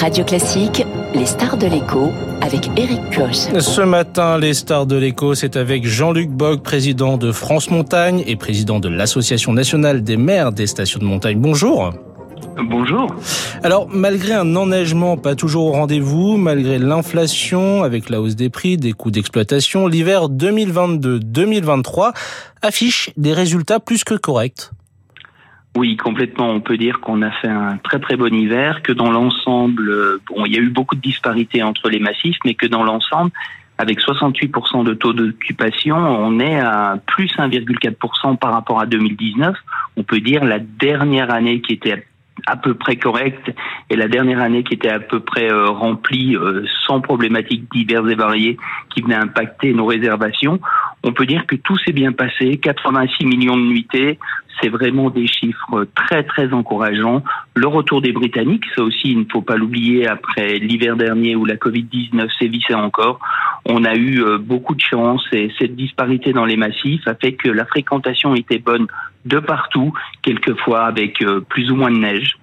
Radio Classique, les stars de l'écho avec Eric Koch. Ce matin, les stars de l'écho, c'est avec Jean-Luc Bog, président de France Montagne et président de l'Association nationale des maires des stations de montagne. Bonjour. Bonjour. Alors, malgré un enneigement pas toujours au rendez-vous, malgré l'inflation avec la hausse des prix, des coûts d'exploitation, l'hiver 2022-2023 affiche des résultats plus que corrects. Oui, complètement. On peut dire qu'on a fait un très très bon hiver, que dans l'ensemble, euh, bon, il y a eu beaucoup de disparités entre les massifs, mais que dans l'ensemble, avec 68% de taux d'occupation, on est à plus 1,4% par rapport à 2019. On peut dire la dernière année qui était à peu près correcte et la dernière année qui était à peu près euh, remplie euh, sans problématiques diverses et variées qui venaient impacter nos réservations. On peut dire que tout s'est bien passé, 86 millions de nuitées, c'est vraiment des chiffres très très encourageants. Le retour des Britanniques, ça aussi il ne faut pas l'oublier après l'hiver dernier où la Covid-19 sévissait encore. On a eu euh, beaucoup de chance et cette disparité dans les massifs a fait que la fréquentation était bonne de partout, quelquefois avec euh, plus ou moins de neige.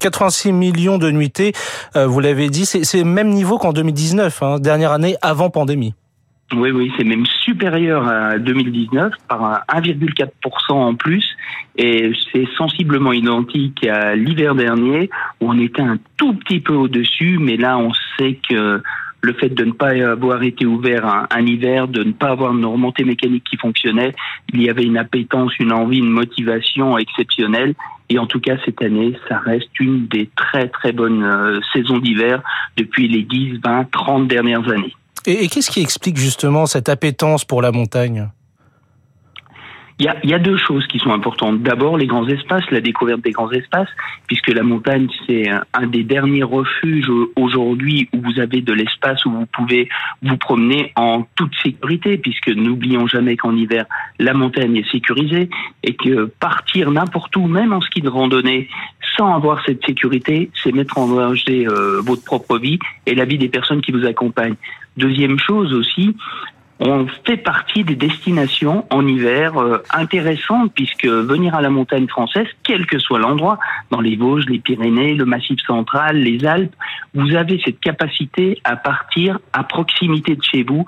86 hum, millions de nuitées, euh, vous l'avez dit, c'est le même niveau qu'en 2019, hein, dernière année avant pandémie. Oui, oui, c'est même supérieur à 2019 par 1,4% en plus et c'est sensiblement identique à l'hiver dernier où on était un tout petit peu au-dessus, mais là on sait que le fait de ne pas avoir été ouvert un, hiver, de ne pas avoir nos remontées mécaniques qui fonctionnaient, il y avait une appétence, une envie, une motivation exceptionnelle. Et en tout cas, cette année, ça reste une des très très bonnes euh, saisons d'hiver depuis les 10, 20, 30 dernières années. Et, qu'est-ce qui explique justement cette appétence pour la montagne? Il y, a, deux choses qui sont importantes. D'abord, les grands espaces, la découverte des grands espaces, puisque la montagne, c'est un des derniers refuges aujourd'hui où vous avez de l'espace où vous pouvez vous promener en toute sécurité, puisque n'oublions jamais qu'en hiver, la montagne est sécurisée et que partir n'importe où, même en ski de randonnée, sans avoir cette sécurité, c'est mettre en danger euh, votre propre vie et la vie des personnes qui vous accompagnent. Deuxième chose aussi, on fait partie des destinations en hiver euh, intéressantes puisque venir à la montagne française, quel que soit l'endroit, dans les Vosges, les Pyrénées, le Massif central, les Alpes, vous avez cette capacité à partir à proximité de chez vous.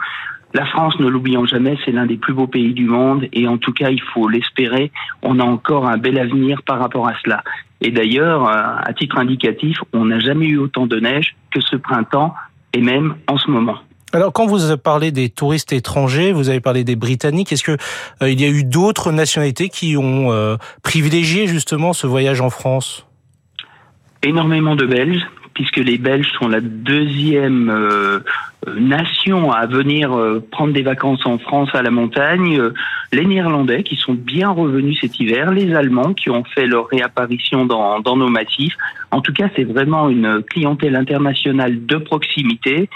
La France, ne l'oublions jamais, c'est l'un des plus beaux pays du monde et en tout cas, il faut l'espérer, on a encore un bel avenir par rapport à cela. Et d'ailleurs, euh, à titre indicatif, on n'a jamais eu autant de neige que ce printemps et même en ce moment. Alors, quand vous avez parlé des touristes étrangers, vous avez parlé des Britanniques. Est-ce que euh, il y a eu d'autres nationalités qui ont euh, privilégié justement ce voyage en France? Énormément de Belges, puisque les Belges sont la deuxième euh, nation à venir prendre des vacances en France à la montagne, les Néerlandais qui sont bien revenus cet hiver, les Allemands qui ont fait leur réapparition dans, dans nos massifs. En tout cas, c'est vraiment une clientèle internationale de proximité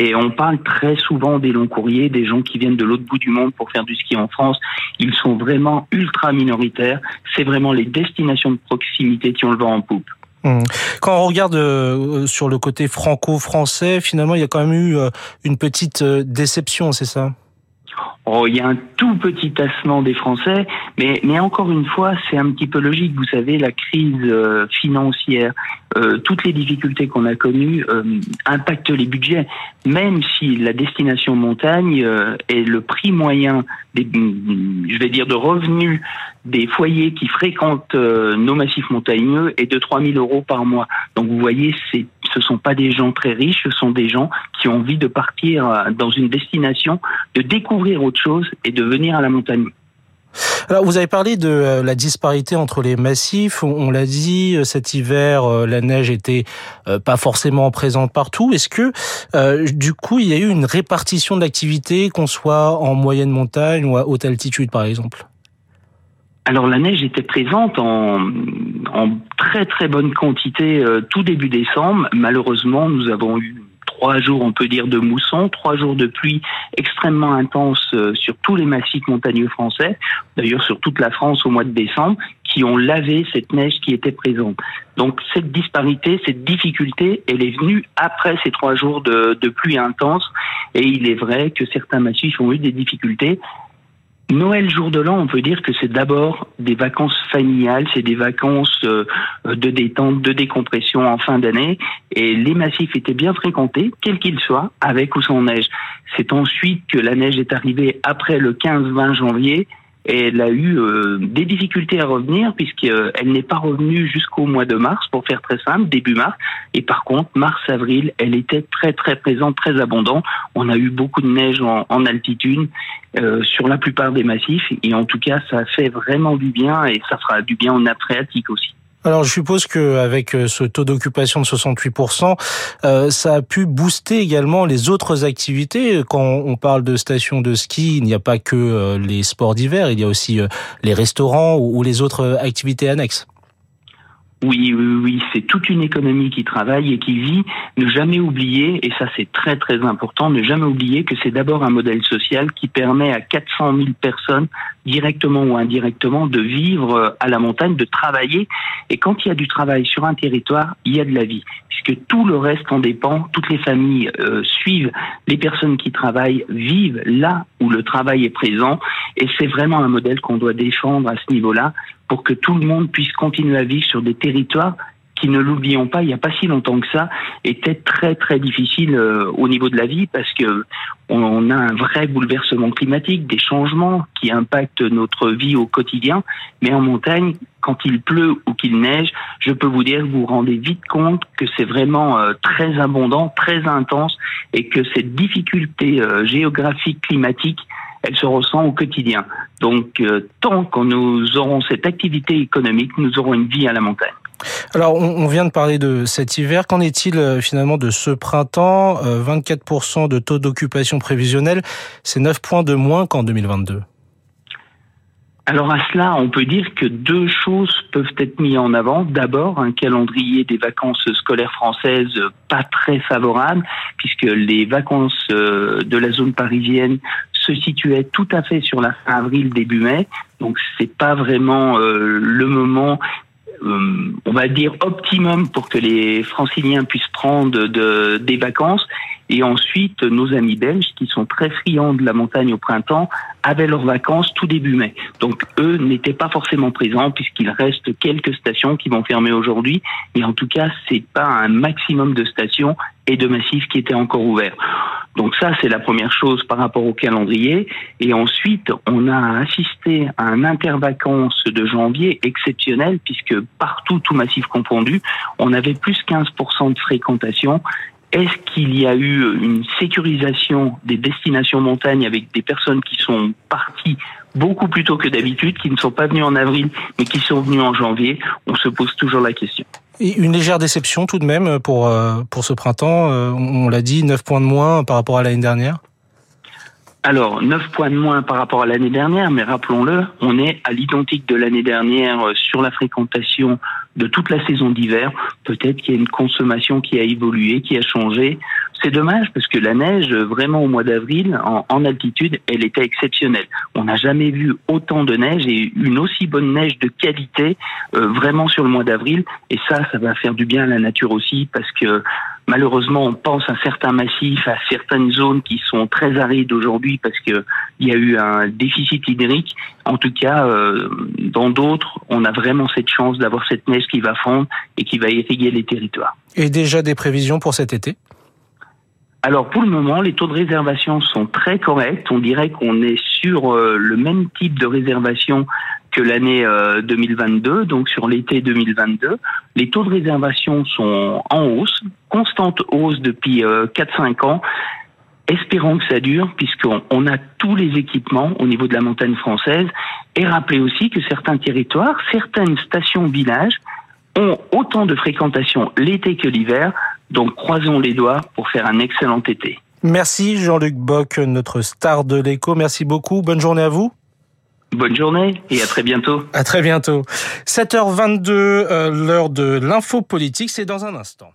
et on parle très souvent des longs courriers, des gens qui viennent de l'autre bout du monde pour faire du ski en France. Ils sont vraiment ultra minoritaires. C'est vraiment les destinations de proximité qui ont le vent en poupe. Mmh. Quand on regarde euh, sur le côté franco-français, finalement, il y a quand même eu euh, une petite euh, déception, c'est ça? Oh, il y a un tout petit tassement des Français, mais, encore une fois, c'est un petit peu logique. Vous savez, la crise euh, financière, euh, toutes les difficultés qu'on a connues euh, impactent les budgets. Même si la destination montagne est le prix moyen, je vais dire, de revenus des foyers qui fréquentent nos massifs montagneux est de 3 000 euros par mois. Donc vous voyez, c'est ce sont pas des gens très riches, ce sont des gens qui ont envie de partir dans une destination, de découvrir autre chose et de venir à la montagne. Alors, vous avez parlé de euh, la disparité entre les massifs. On, l'a dit, euh, cet hiver, euh, la neige était pas forcément présente partout. Est-ce que, du coup, il y a eu une répartition de l'activité, qu'on soit en moyenne montagne ou à haute altitude, par exemple? Alors la neige était présente en, en très très bonne quantité tout début décembre. Malheureusement, nous avons eu trois jours, on peut dire, de mousson, trois jours de pluie extrêmement intense euh, sur tous les massifs montagneux français, d'ailleurs sur toute la France au mois de décembre, qui ont lavé cette neige qui était présente. Donc cette disparité, cette difficulté, elle est venue après ces trois jours de, de pluie intense, et il est vrai que certains massifs ont eu des difficultés Noël, jour de l'an, on peut dire que c'est d'abord des vacances familiales, c'est des vacances euh, de détente, de décompression en fin d'année, et les massifs étaient bien fréquentés, quels qu'ils soient, avec ou sans neige. C'est ensuite que la neige est arrivée après le 15-20 janvier, elle a eu euh, des difficultés à revenir puisqu'elle n'est pas revenue jusqu'au mois de mars, pour faire très simple, début mars. Et par contre, mars-avril, elle était très très présente, très abondante. On a eu beaucoup de neige en, altitude euh, sur la plupart des massifs et en tout cas, ça fait vraiment du bien et ça fera du bien en après-attique aussi. Alors je suppose qu'avec euh, ce taux d'occupation de 68%, euh, ça a pu booster également les autres activités. Quand on parle de stations de ski, il n'y a pas que euh, les sports d'hiver, il y a aussi les restaurants ou les autres activités annexes. Oui, oui, oui, c'est toute une économie qui travaille et qui vit. Ne jamais oublier, et ça c'est très très important, ne jamais oublier que c'est d'abord un modèle social qui permet à 400 000 personnes, directement ou indirectement, de vivre à la montagne, de travailler. Et quand il y a du travail sur un territoire, il y a de la vie, puisque tout le reste en dépend. Toutes les familles euh, suivent les personnes qui travaillent, vivent là où le travail est présent. Et c'est vraiment un modèle qu'on doit défendre à ce niveau-là pour que tout le monde puisse continuer à vivre sur des territoires qui, ne l'oublions pas, il n'y a pas si longtemps que ça, étaient très très difficiles euh, au niveau de la vie parce que on a un vrai bouleversement climatique, des changements qui impactent notre vie au quotidien. Mais en montagne, quand il pleut ou qu'il neige, je peux vous dire, vous vous rendez vite compte que c'est vraiment euh, très abondant, très intense et que cette difficulté euh, géographique climatique elle se ressent au quotidien. Donc, euh, tant que nous aurons cette activité économique, nous aurons une vie à la montagne. Alors, on vient de parler de cet hiver. Qu'en est-il euh, finalement de ce printemps? 24% euh, de taux d'occupation prévisionnel, c'est 9 points de moins qu'en 2022. Alors à cela, on peut dire que deux choses peuvent être mises en avant. D'abord, un calendrier des vacances scolaires françaises pas très favorable, puisque les vacances de la zone parisienne se situait tout à fait sur la fin avril, début mai. Donc c'est pas vraiment euh, le moment euh, on va dire optimum pour que les franciliens puissent prendre de, des vacances. Et ensuite, nos amis belges, qui sont très friands de la montagne au printemps, avaient leurs vacances tout début mai. Donc, eux n'étaient pas forcément présents puisqu'il reste quelques stations qui vont fermer aujourd'hui. Mais en tout cas, c'est pas un maximum de stations et de massifs qui étaient encore ouverts. Donc ça, c'est la première chose par rapport au calendrier. Et ensuite, on a assisté à un intervacances de janvier exceptionnel puisque partout, tout massif confondu, on avait plus 15% de fréquentation est-ce qu'il y a eu une sécurisation des destinations montagne avec des personnes qui sont parties beaucoup plus tôt que d'habitude, qui ne sont pas venues en avril, mais qui sont venues en janvier? On se pose toujours la question. Et une légère déception tout de même pour, euh, pour ce printemps. Euh, on l'a dit, 9 points de moins par rapport à l'année dernière alors, 9 points de moins par rapport à l'année dernière, mais rappelons-le, on est à l'identique de l'année dernière euh, sur la fréquentation de toute la saison d'hiver. Peut-être qu'il y a une consommation qui a évolué, qui a changé. C'est dommage parce que la neige, vraiment au mois d'avril, en, altitude, elle était exceptionnelle. On n'a jamais vu autant de neige et une aussi bonne neige de qualité euh, vraiment sur le mois d'avril. Et ça, ça va faire du bien à la nature aussi parce que malheureusement, on pense à certains massifs, à certaines zones qui sont très arides aujourd'hui parce qu'il y a eu un déficit hydrique. En tout cas, euh, dans d'autres, on a vraiment cette chance d'avoir cette neige qui va fondre et qui va irriguer les territoires. Et déjà des prévisions pour cet été? Alors pour le moment, les taux de réservation sont très corrects. On dirait qu'on est sur euh, le même type de réservation que l'année 2022, euh, donc sur l'été 2022. Les taux de réservation sont en hausse, constante hausse depuis 4-5 euh, ans. Espérons que ça dure, puisqu'on a tous les équipements au niveau de la montagne française. Et rappelez aussi que certains territoires, certaines stations-villages ont autant de fréquentation l'été que l'hiver. Donc croisons les doigts pour faire un excellent été. Merci Jean-Luc Bock, notre star de l'écho. Merci beaucoup. Bonne journée à vous. Bonne journée et à très bientôt. À très bientôt. 7h22, euh, l'heure de l'info politique, c'est dans un instant.